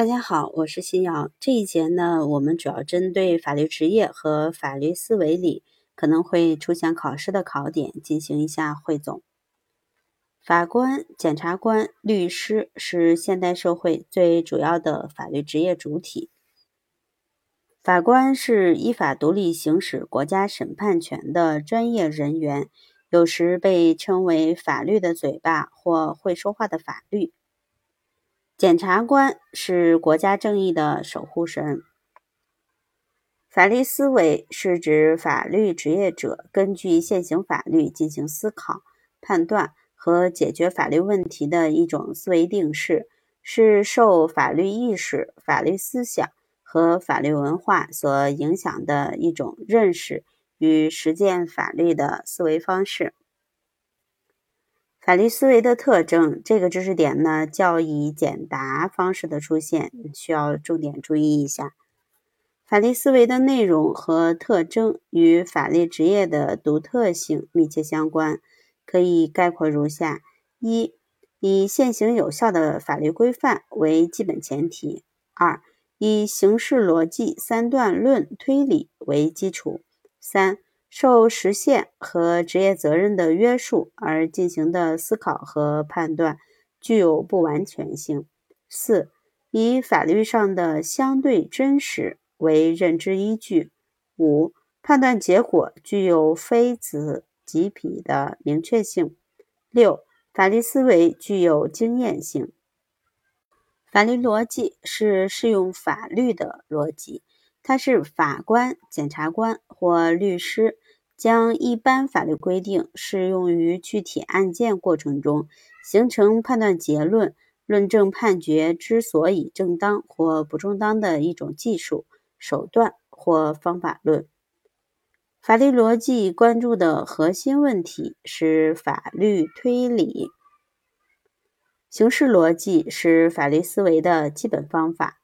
大家好，我是新瑶。这一节呢，我们主要针对法律职业和法律思维里可能会出现考试的考点进行一下汇总。法官、检察官、律师是现代社会最主要的法律职业主体。法官是依法独立行使国家审判权的专业人员，有时被称为“法律的嘴巴”或“会说话的法律”。检察官是国家正义的守护神。法律思维是指法律职业者根据现行法律进行思考、判断和解决法律问题的一种思维定式，是受法律意识、法律思想和法律文化所影响的一种认识与实践法律的思维方式。法律思维的特征，这个知识点呢，较以简答方式的出现，需要重点注意一下。法律思维的内容和特征与法律职业的独特性密切相关，可以概括如下：一、以现行有效的法律规范为基本前提；二、以形式逻辑三段论推理为基础；三。受实现和职业责任的约束而进行的思考和判断具有不完全性。四、以法律上的相对真实为认知依据。五、判断结果具有非此即彼的明确性。六、法律思维具有经验性。法律逻辑是适用法律的逻辑。它是法官、检察官或律师将一般法律规定适用于具体案件过程中，形成判断结论、论证判决之所以正当或不正当的一种技术手段或方法论。法律逻辑关注的核心问题是法律推理。形式逻辑是法律思维的基本方法。